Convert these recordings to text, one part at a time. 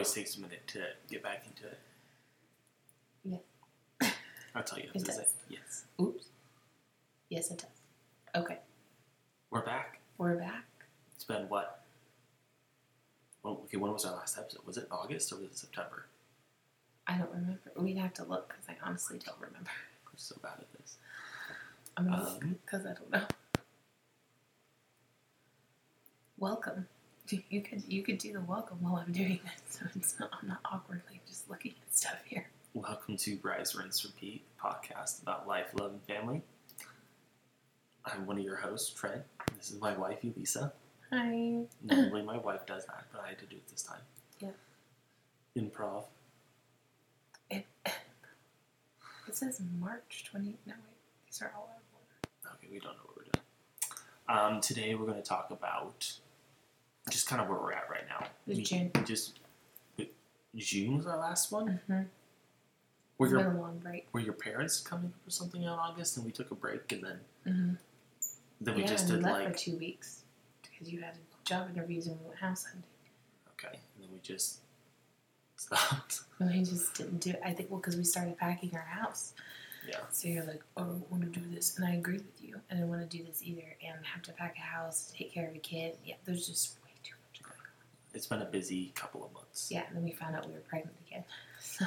It always takes a minute to get back into it. Yeah. I'll tell you It does. this. Yes. Oops. Yes, it does. Okay, We're back. we're back. It's been what? Well, okay, when was our last episode? Was it August or was it September? I don't remember. We'd have to look because I honestly don't remember. I'm so bad at this. I'm gonna Um, because I don't know. Welcome. You could you could do the welcome while I'm doing this, so it's not I'm not awkwardly just looking at stuff here. Welcome to Rise, Rinse, Repeat podcast about life, love, and family. I'm one of your hosts, Trent. This is my wife, Elisa. Hi. Normally, my wife does that, but I had to do it this time. Yeah. Improv. It, it says March twenty. No wait, these are all out of order. Okay, we don't know what we're doing. Um, today, we're going to talk about just kind of where we're at right now. It was We- June. Just June was our last one. Mm-hmm. Were It's your been a long break. were your parents coming for something in August, and we took a break, and then Mm-hmm. then we yeah, just did left like for two weeks because you had job interviews and we went house hunting. okay, and then we just stopped. And we just didn't do it. I think well because we started packing our house. Yeah. So you're like, oh, I want to do this, and I agree with you. I didn't want to do this either, and have to pack a house, take care of a kid. Yeah, there's just way too much going on. It's been a busy couple of months. Yeah, and then we found out we were pregnant again. So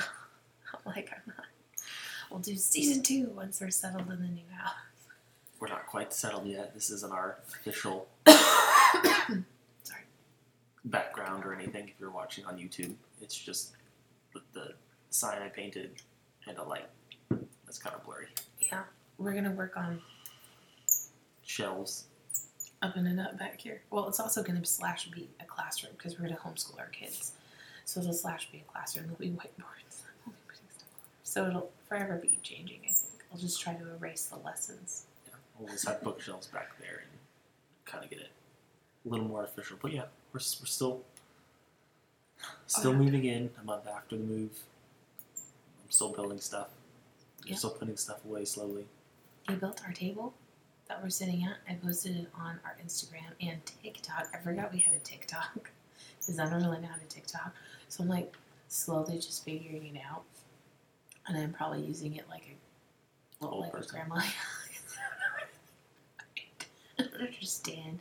I'm like, I'm not. We'll do season two once we're settled in the new house. We're not quite settled yet. This isn't our official Sorry. background or anything. If you're watching on YouTube, it's just the, the sign I painted and a light. That's kind of blurry. Yeah, we're gonna work on Shelves. Up and up back here. Well, it's also gonna slash be a classroom because we're gonna homeschool our kids. So it'll slash be a classroom. There'll be whiteboards. We'll be putting stuff on. So it'll forever be changing. I think I'll just try to erase the lessons. Yeah, we'll just have bookshelves back there and kind of get it a little more official. But yeah, we're, we're still still oh, yeah. moving in a month after the move. I'm still building stuff. I'm Yeah. still putting stuff away slowly. I built our table that we're sitting at. I posted it on our Instagram and TikTok. I forgot we had a TikTok because I don't really know how to TikTok. So I'm like slowly just figuring it out, and I'm probably using it like a Old like a grandma. I don't understand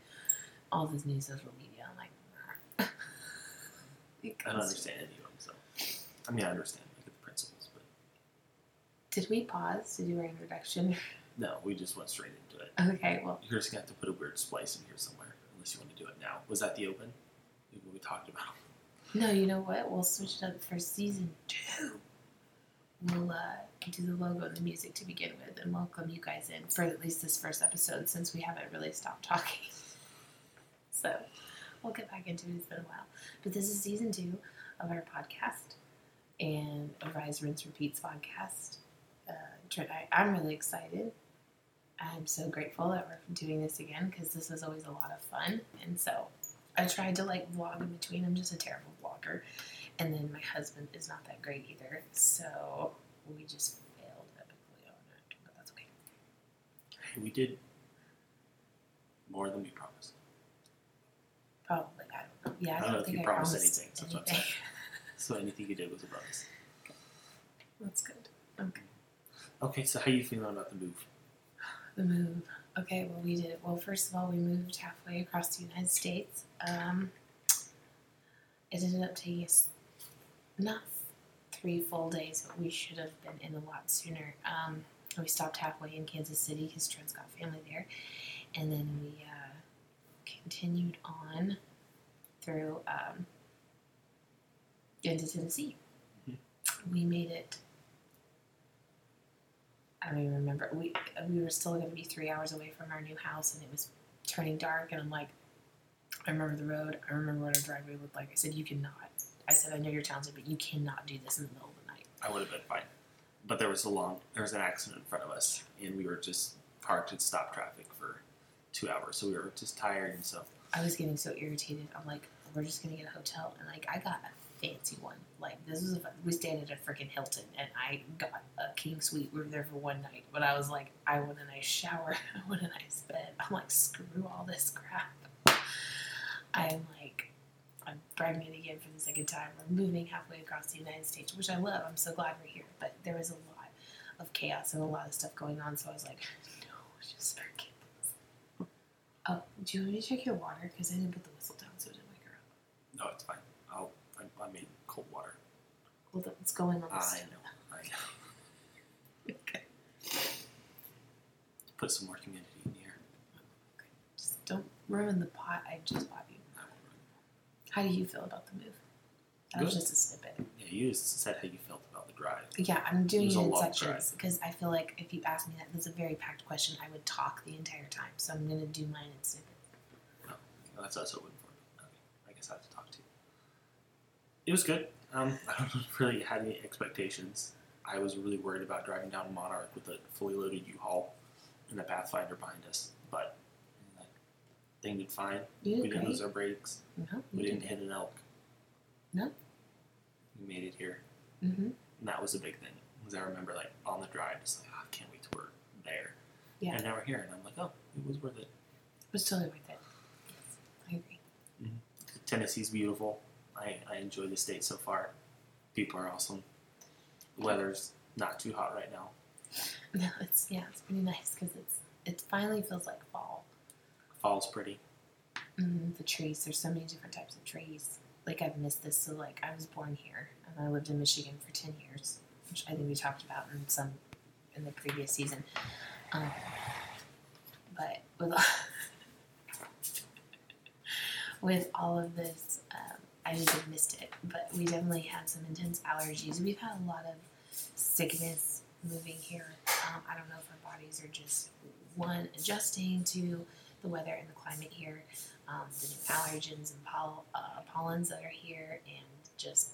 all this new social media. I'm like, I don't understand any of them, so I mean I understand like the principles, but Did we pause to do our introduction? no, we just went straight into. Okay, well, You're just gonna have to put a weird splice in here somewhere, unless you want to do it now. Was that the open? Maybe we talked about. No, you know what? We'll switch it up for season two. We'll uh, do the logo and the music to begin with and welcome you guys in for at least this first episode since we haven't really stopped talking. So we'll get back into it. It's been a while. But this is season two of our podcast and of Rise, Rinse, Repeats podcast. Uh, I, I'm really excited. I'm so grateful that we're doing this again because this is always a lot of fun. And so I tried to like vlog in between. I'm just a terrible vlogger. And then my husband is not that great either. So we just failed epically on it. But that's okay. Hey, we did more than we promised. Probably. I don't know. Yeah, I, I don't know if you I promised anything, so that's what I'm anything. So anything you did was a promise. That's good. Okay. Okay, so how you feeling about the move? The move. Okay, well, we did. Well, first of all, we moved halfway across the United States. Um, it ended up taking us not three full days, but we should have been in a lot sooner. Um, we stopped halfway in Kansas City because Trent's got family there, and then we uh, continued on through um, into Tennessee. Mhm. We made it I don't even remember. We we were still going to be three hours away from our new house, and it was turning dark. And I'm like, I remember the road. I remember what our driveway looked like. I said, you cannot. I said, I know you're talented, but you cannot do this in the middle of the night. I would have been fine. But there was a long, there was an accident in front of us, and we were just parked and stopped traffic for two hours. So we were just tired, and so I was getting so irritated. I'm like, we're just gonna get a hotel, and like I got a fancy one. Like this was a, we stayed at a freaking Hilton, and I got a king suite. We were there for one night, but I was like, I want a nice shower, I want a nice bed. I'm like, screw all this crap. I'm like, I'm it again for the second time. We're moving halfway across the United States, which I love. I'm so glad we're here. But there was a lot of chaos and a lot of stuff going on, so I was like, no, just forget this. Oh, do you want me to check your water? Because I didn't put the whistle down, so it didn't wake her up. No, it's fine. I'll, I, I made cold water. Well, what's going on? I know. I know. Okay. Put some more humidity in here. Just don't ruin the pot I just bought you. How do you feel about the move? That was just a snippet. Yeah, you just said how you felt about the drive. Yeah, I'm doing was it in sections because I feel like if you asked me that, this is a very packed question. I would talk the entire time, so I'm gonna do mine in snippets. No, That's for. Okay, I guess I have to talk to you. It was good. Um, I don't really had any expectations. I was really worried about driving down Monarch with a fully loaded U-Haul and the Pathfinder behind us, but that thing did fine. You we did didn't great. lose our brakes. No, We didn't did. hit an elk. No. We made it here, Mm-hmm. and that was a big thing. Because I remember, like on the drive, just like, oh, I can't wait till we're there. Yeah. And now we're here, and I'm like, oh, it was worth it. It was totally worth it. Yes, I agree. Tennessee's beautiful. I, I enjoy the state so far. People are awesome. Weather's not too hot right now. No, it's yeah, it's pretty nice because it's it finally feels like fall. Fall's pretty. Mm, the trees. There's so many different types of trees. Like I've missed this. So like I was born here and I lived in Michigan for ten years, which I think we talked about in some in the previous season. Um, but with all, with all of this, um, I just have missed it. But we definitely had some intense allergies. We've had a lot of sickness moving here. Um, I don't know if our bodies are just one adjusting to the weather and the climate here, um, the new allergens and poll- uh, pollens that are here, and just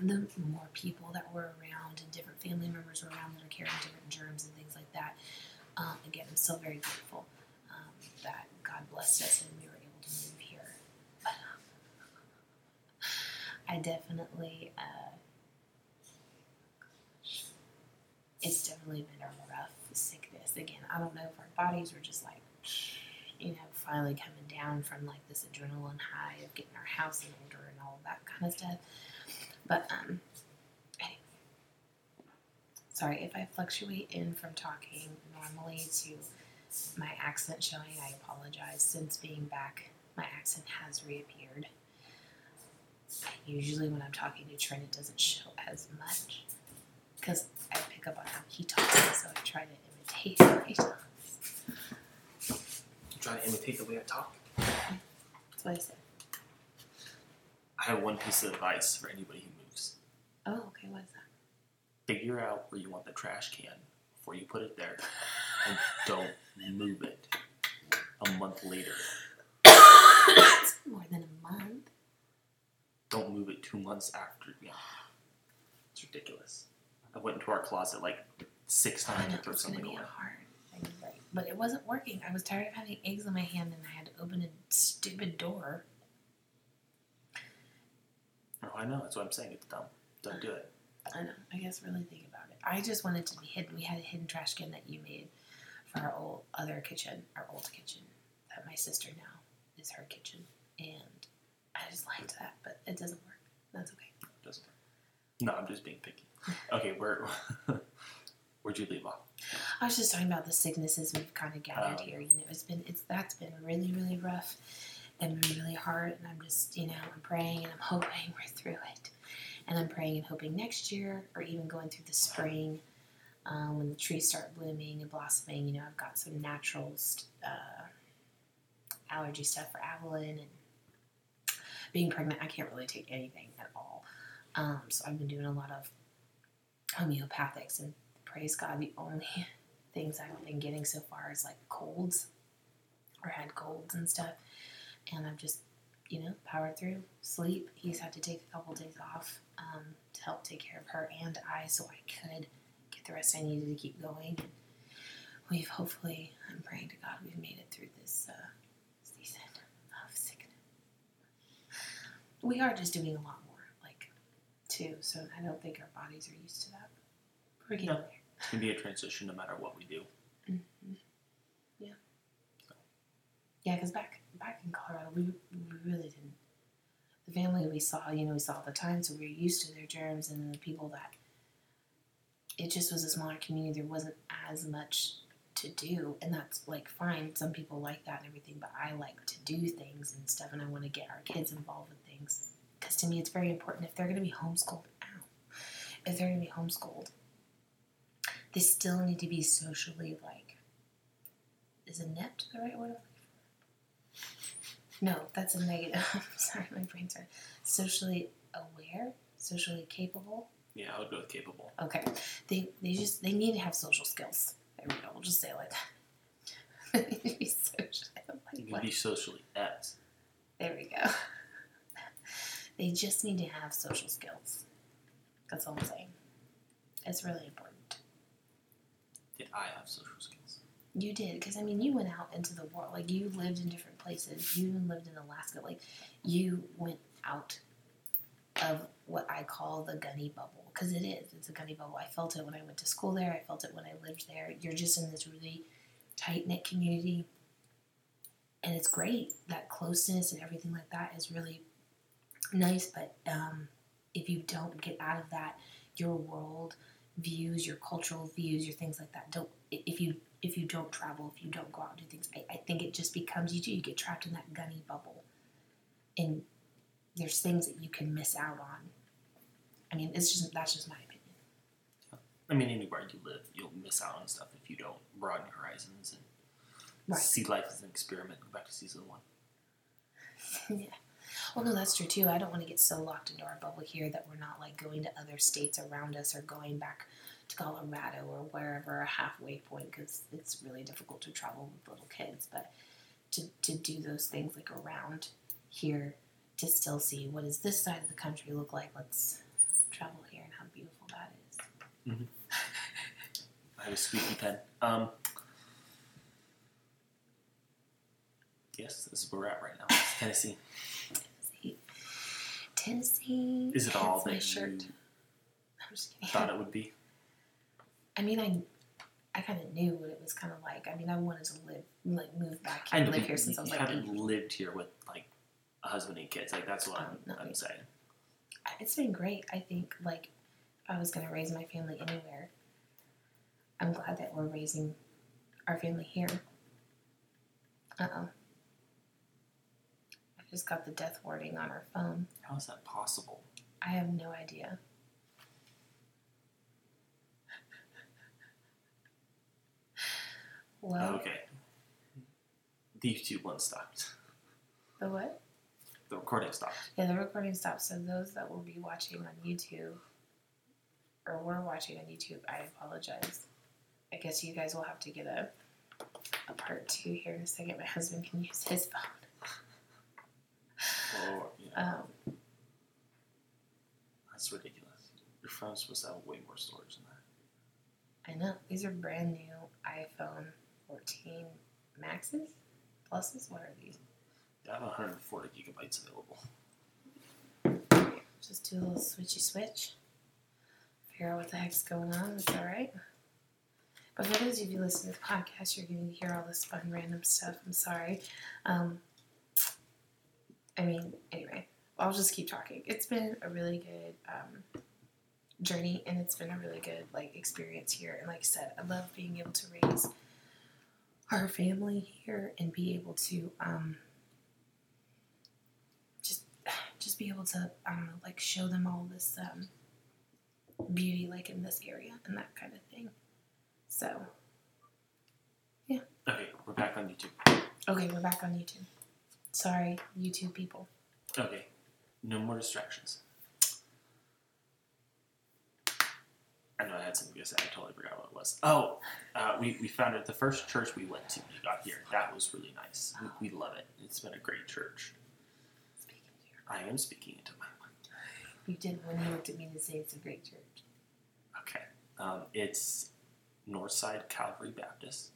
the more people that were around and different family members were around that are carrying different germs and things like that. Um, again, I'm still very grateful um, that God blessed us and we were able to move here. But um, I definitely, uh, it's definitely been a rough sickness. Again, I don't know if our bodies were just like, you know, finally coming down from like this adrenaline high of getting our house in order and all that kind of stuff. But um, sorry if I fluctuate in from talking normally to my accent showing. I apologize. Since being back, my accent has reappeared. Usually, when I'm talking to Trent, it doesn't show as much because I pick up on how he talks, so I try to imitate how he talks. I'm trying to imitate the way I talk. That's what I said. I have one piece of advice for anybody who moves. Oh, okay. What is that? Figure out where you want the trash can before you put it there, and don't move it a month later. it's more than a month. Don't move it two months after. Yeah, it's ridiculous. I went into our closet like six times to throw something away. hard thing, right? But it wasn't working. I was tired of having eggs in my hand, and I had to open a stupid door. Oh, I know. That's what I'm saying. It's dumb. Don't do it. I know. I guess really think about it. I just wanted to be hidden. We had a hidden trash can that you made for our old other kitchen, our old kitchen that my sister now is her kitchen, and I just liked that, but it doesn't work. That's okay. It doesn't. work. No, I'm just being picky. Okay, where where'd you leave off? I was just talking about the sicknesses we've kind of gathered Oh. here. You know, it's been it's that's been really really rough and been really hard. And I'm just you know I'm praying and I'm hoping we're through it. And I'm praying and hoping next year or even going through the spring um, when the trees start blooming and blossoming. You know, I've got some natural st- uh, allergy stuff for Avalon and being pregnant. I can't really take anything at all. Um, so I've been doing a lot of homeopathics and praise God, the only things I've been getting so far is like colds or had colds and stuff. And I've just, you know, powered through. Sleep. He's had to take a couple days off um, to help take care of her and I so I could get the rest I needed to keep going. We've hopefully, I'm praying to God, we've made it through this uh, season of sickness. We are just doing a lot more, like, too. So I don't think our bodies are used to that. We're getting No. there. It's gonna be a transition no matter what we do. Mhm. Yeah. Yeah, because back back in Colorado, we, we really didn't. The the family we saw, you know, we saw all the time, so we were used to their germs and the people that it just was a smaller community. There wasn't as much to do, and that's like fine. Some people like that and everything, but I like to do things and stuff, and I want to get our kids involved with things because to me it's very important. If they're going to be homeschooled, ow, if they're going to be homeschooled, they still need to be socially like. Is inept the right word? I'm looking for? No, that's a negative. Sorry, my brain's hurt. Socially aware, socially capable. Yeah, I would go with capable. Okay, they they just they need to have social skills. There we go. We'll just say it like that. they need to be social. You can be socially apt. There we go. they just need to have social skills. That's all I'm saying. It's really important. Did I have social skills? You did, because I mean, you went out into the world. Like, you lived in different places. You even lived in Alaska. Like, you went out of what I call the gunny bubble. Because it is. It's a gunny bubble. I felt it when I went to school there. I felt it when I lived there. You're just in this really tight knit community. And it's great. That closeness and everything like that is really nice. But um, if you don't get out of that, your world views, your cultural views, your things like that, don't. If you if you don't travel, if you don't go out and do things, I, I think it just becomes you do. You get trapped in that gunny bubble, and there's things that you can miss out on. I mean, it's just that's just my opinion. I mean, anywhere you live, you'll miss out on stuff if you don't broaden your horizons and Right. see life as an experiment. Go back to season one. yeah. Well, no, that's true too. I don't want to get so locked into our bubble here that we're not like going to other states around us or going back to Colorado or wherever a halfway point because it's really difficult to travel with little kids. But to, to do those things like around here to still see what does this side of the country look like. Let's travel here and how beautiful that is. I have a squeaky pen. Um, yes, this is where we're at right now. It's Tennessee. Tennessee. Tennessee. Is it all my shirt. I'm just kidding. thought it would be? I mean, I I kind of knew what it was kind of like. I mean, I wanted to live, like, move back I here, know live here since I was like haven't eight. lived here with like a husband and kids. Like that's what Um, I'm, no, I'm saying. It's been great. I think, like, if I was going to raise my family anywhere, I'm glad that we're raising our family here. Uh oh. Just got the death warning on her phone. How is that possible? I have no idea. Well, okay. The YouTube one stopped. the what? The recording stopped. Yeah, the recording stopped. So those that will be watching on YouTube or were watching on YouTube, I apologize. I guess you guys will have to get a a part two here in a second. My husband can use his phone. Or you know, Um, that's ridiculous. Your phone's supposed to have way more storage than that. I know these are brand new iPhone 14 Maxes, pluses. What are these? I have 140 gigabytes available. Just do a little switchy switch. Figure out what the heck's going on. It's all right. But for those of you listening to the podcast, you're going to hear all this fun, random stuff. I'm sorry. Um, I mean, anyway, I'll just keep talking. It's been a really good um, journey, and it's been a really good like experience here. And like I said, I love being able to raise our family here and be able to um, just just be able to I don't know, like show them all this um, beauty, like in this area and that kind of thing. So, yeah. Okay, we're back on YouTube. okay, we're back on YouTube. Sorry, YouTube people. Okay, no more distractions. I know I had something to say. I totally forgot what it was. Oh, uh, we, we found it. The first church we went to when we got here, that was really nice. We, we love it. It's been a great church. Speaking to you. I am speaking into my mic. You did when you looked at me to say it's a great church. Okay. Um, it's Northside Calvary Baptist.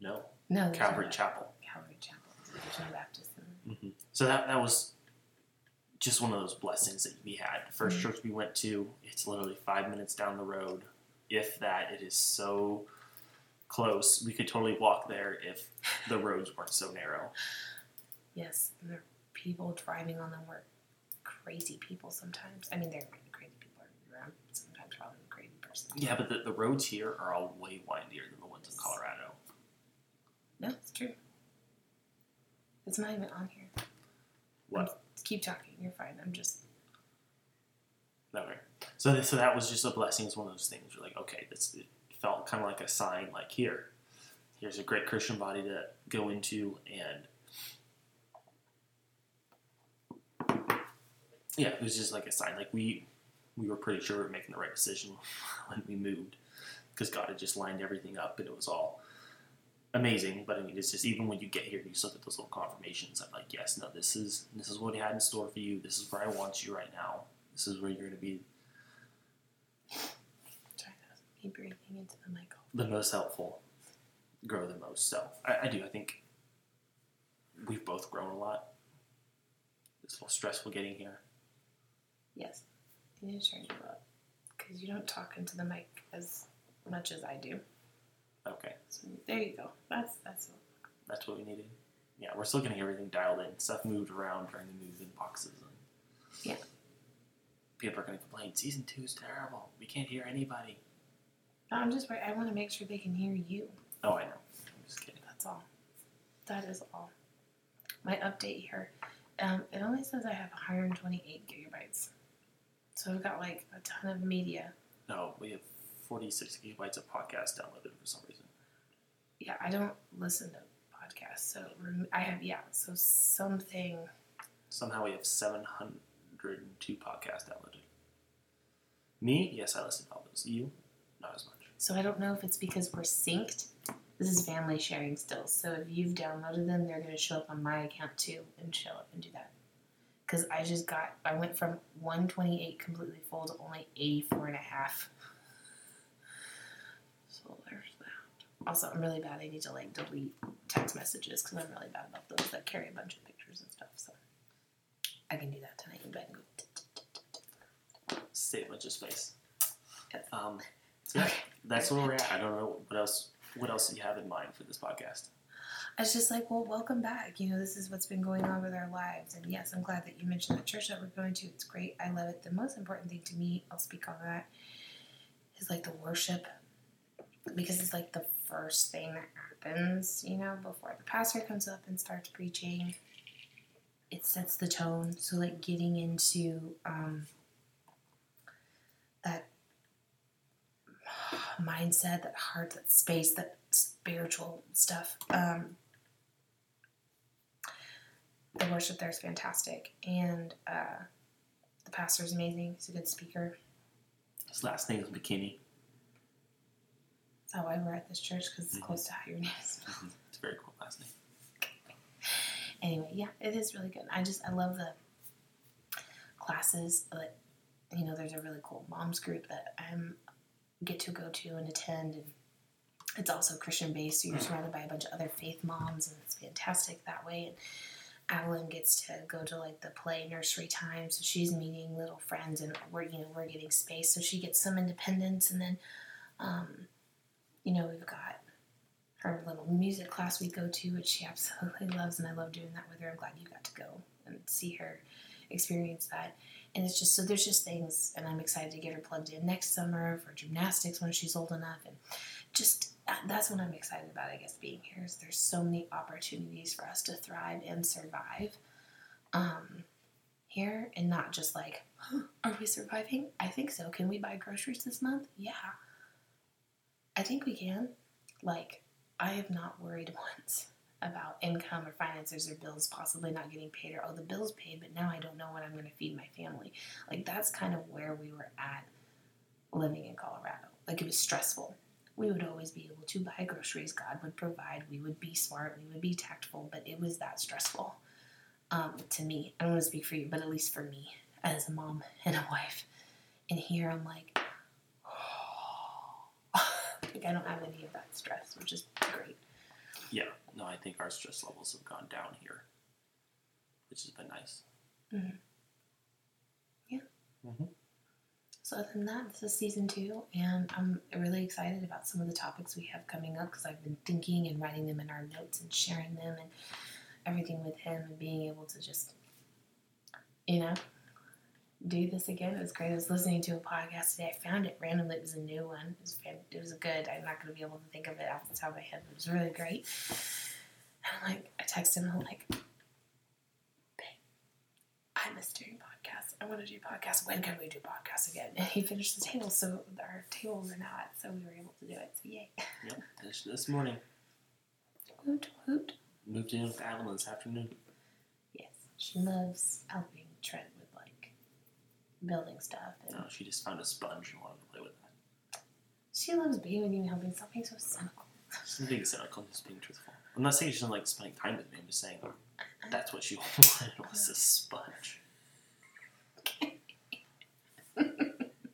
No, No, Calvary Chapel. Calvary Chapel. There's no Baptist it. So that that was just one of those blessings that we had. The 1st Mhm. church we went to, it's literally five minutes down the road. If that, it is so close. We could totally walk there if the roads weren't so narrow. Yes, are people driving on them were crazy people sometimes. I mean, they're crazy people around. Sometimes probably the crazy person. Yeah, but the, the roads here are all way windier than the ones in Colorado. No, it's true. It's not even on here. What? Keep talking. You're fine. I'm just. Okay. So, so that was just a blessing. It's one of those things. You're like, okay, this it felt kind of like a sign. Like here, here's a great Christian body to go into, and yeah, it was just like a sign. Like we, we were pretty sure we were making the right decision when we moved, because God had just lined everything up, and it was all amazing. But I mean, it's just even when you get here, you just look at those little confirmations. I'm like, yes, no, this is this is what He had in store for you. This is where I want you right now. This is where you're going to be Try to be breathing into the mic. the most helpful, grow the most. So I, I do. I think we've both grown a lot. It's a little stressful getting here. Yes. I need to turn you up because you don't talk into the mic as much as I do. Okay, So there you go. That's that's. that's what we needed. Yeah, we're still getting everything dialed in. Stuff moved around during the move in boxes. And Yeah. People are going to complain. Season two is terrible. We can't hear anybody. No, I'm just worried. I want to make sure they can hear you. Oh, I know. I'm just kidding. That's all. That is all. My update here. Um, it only says I have 128 gigabytes. So I've got like a ton of media. No, we have 46 gigabytes of podcast downloaded for some reason. Yeah, I don't listen to podcasts, so I have yeah. So something. Somehow we have 702 podcasts downloaded. Me? Yes, I listen to all those. You? Not as much. So I don't know if it's because we're synced. This is family sharing still. So if you've downloaded them, they're going to show up on my account too and show up and do that. Because I just got, I went from 128 completely full to only 84 and a half. So there's that. Also, I'm really bad. I need to like delete text messages because I'm really bad about those that carry a bunch of pictures and stuff. So I can do that tonight in. Save a bunch of space. Yes. Um, so yeah, that's where we're at. I don't know what else. What else do you have in mind for this podcast? I was just like, well, welcome back. You know, this is what's been going on with our lives. And yes, I'm glad that you mentioned the church that we're going to. It's great. I love it. The most important thing to me, I'll speak on that, is like the worship. Because it's like the first thing that happens, you know, before the pastor comes up and starts preaching. It sets the tone. So, like, getting into um, that mindset, that heart, that space, that spiritual stuff. Um, the worship there is fantastic, and uh, the is amazing. He's a good speaker. His last name is McKinney. That's I we're at this church because it's Mhm. close to how your name is. It's a very cool last name. Anyway, yeah, it is really good. I just I love the classes. But you know, there's a really cool moms group that I am get to go to and attend, and it's also Christian based. So you're surrounded by a bunch of other faith moms, and it's fantastic that way. And Adeline gets to go to like the play nursery time, so she's meeting little friends, and we're you know we're getting space, so she gets some independence, and then um, you know we've got her little music class we go to, which she absolutely loves, and I love doing that with her. I'm glad you got to go and see her experience that. And it's just so there's just things, and I'm excited to get her plugged in next summer for gymnastics when she's old enough, and just uh, that's what I'm excited about. I guess being here is there's so many opportunities for us to thrive and survive um, here, and not just like, huh, are we surviving? I think so. Can we buy groceries this month? Yeah, I think we can. Like, I have not worried once about income or finances or bills possibly not getting paid or oh the bill's paid but now I don't know when I'm going to feed my family. Like that's kind of where we were at living in Colorado. Like it was stressful. We would always be able to buy groceries. God would provide. We would be smart. We would be tactful. But it was that stressful um, to me. I don't want to speak for you, but at least for me as a mom and a wife. And here I'm like, like I don't have any of that stress, which is great. Yeah. No, I think our stress levels have gone down here, which has been nice. Mhm. Yeah. Mm-hmm. So other than that, this is season two, and I'm really excited about some of the topics we have coming up because I've been thinking and writing them in our notes and sharing them and everything with him and being able to just, you know, do this again. It was great. I was listening to a podcast today. I found it randomly. It was a new one. It was it was good. I'm not going to be able to think of it off the top of my head, but it was really great. And I'm like, I texted him. I'm like, babe, I miss doing podcasts. I want to do podcasts. When can we do podcasts again? And he finished the table, so our tables are not, so we were able to do it. So yay! Yep. This, this morning, Hoot hoot. moved in with Avalon this afternoon. Yes, she loves helping Trent building stuff, and No, she just found a sponge and wanted to play with it. she loves being with you and helping. Stop being so cynical. She's being cynical, just being truthful. I'm not saying she doesn't like spending time with me. I'm just saying that's what she wanted was a sponge.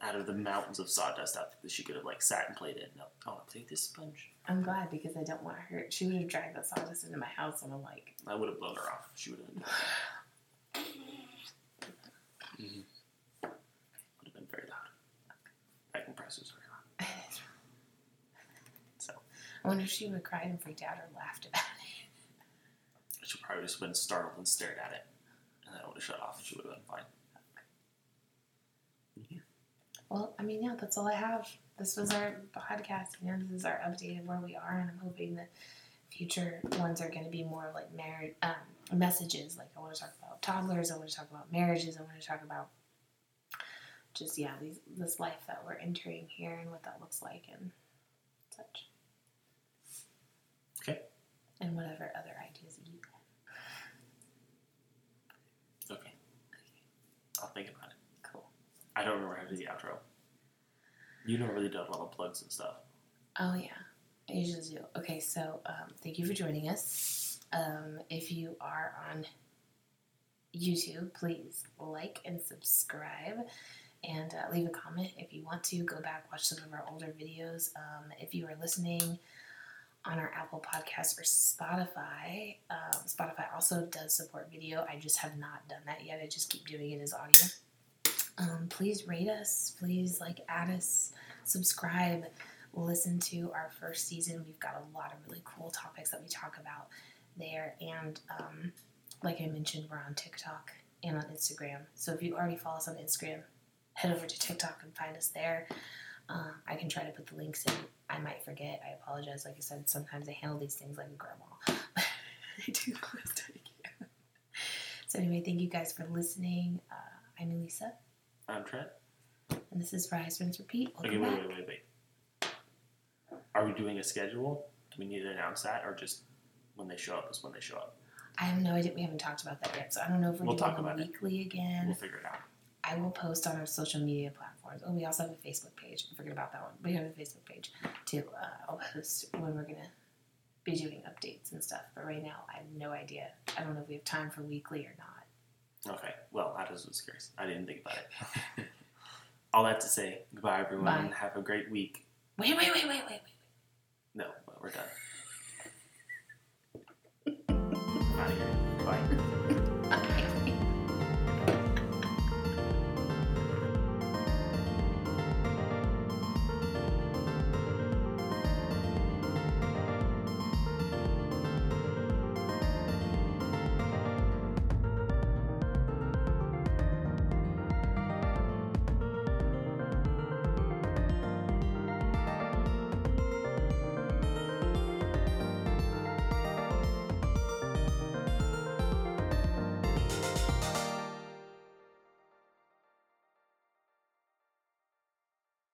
Out of the mountains of sawdust out that she could have like sat and played in. No, oh, I want to play with this sponge. I'm glad because I don't want her. She would have dragged that sawdust into my house, and I'm like, I would have blown her off. She would have. Mm-hmm. Would have been very loud. That compressor was very loud. So I wonder if she would have cried and freaked out or laughed about it. she probably just been startled and stared at it, and then it would have shut off. and She would have been fine. Well, I mean, yeah, that's all I have. This was our podcast. You know, this is our update of where we are, and I'm hoping that future ones are going to be more like marriage um, messages. Like I want to talk about toddlers. I want to talk about marriages. I want to talk about just yeah, these this life that we're entering here and what that looks like and such. And whatever other ideas you have. Okay. Okay. I'll think about it. Cool. I don't remember how to do the outro. You normally do a lot of plugs and stuff. Oh yeah, I usually do. Okay, so um, thank you for joining us. Um, if you are on YouTube, please like and subscribe, and uh, leave a comment if you want to. Go back watch some of our older videos. Um, if you are listening on our Apple Podcast or Spotify, um, Spotify also does support video. I just have not done that yet. I just keep doing it as audio. Um, please rate us. Please like add us, subscribe listen to our first season. We've got a lot of really cool topics that we talk about there. And um, like I mentioned, we're on TikTok and on Instagram. So if you already follow us on Instagram, head over to TikTok and find us there. Uh, I can try to put the links in. I might forget. I apologize. Like I said, sometimes I handle these things like a grandma. I do the best I can. So anyway, thank you guys for listening. Uh, I'm Elisa, I'm Trent. and this is Rise, Rinse, Repeat. Okay, wait, wait, wait, wait. Are we doing a schedule? Do we need to announce that, or just when they show up is when they show up? I have no idea. We haven't talked about that yet, so I don't know if we're We'll doing them about it. weekly again. We'll figure it out. I will post on our social media platforms. Oh, we also have a Facebook page. I forget about that one. We have a Facebook page too. Uh, I'll post when we're gonna be doing updates and stuff. But right now, I have no idea. I don't know if we have time for weekly or not. Okay. Well, I just was curious. I didn't think about it. All that to say, goodbye, everyone. Bye. Have a great week. Wait, wait, wait, wait, wait, wait. No, well, we're done. Out of here. Bye.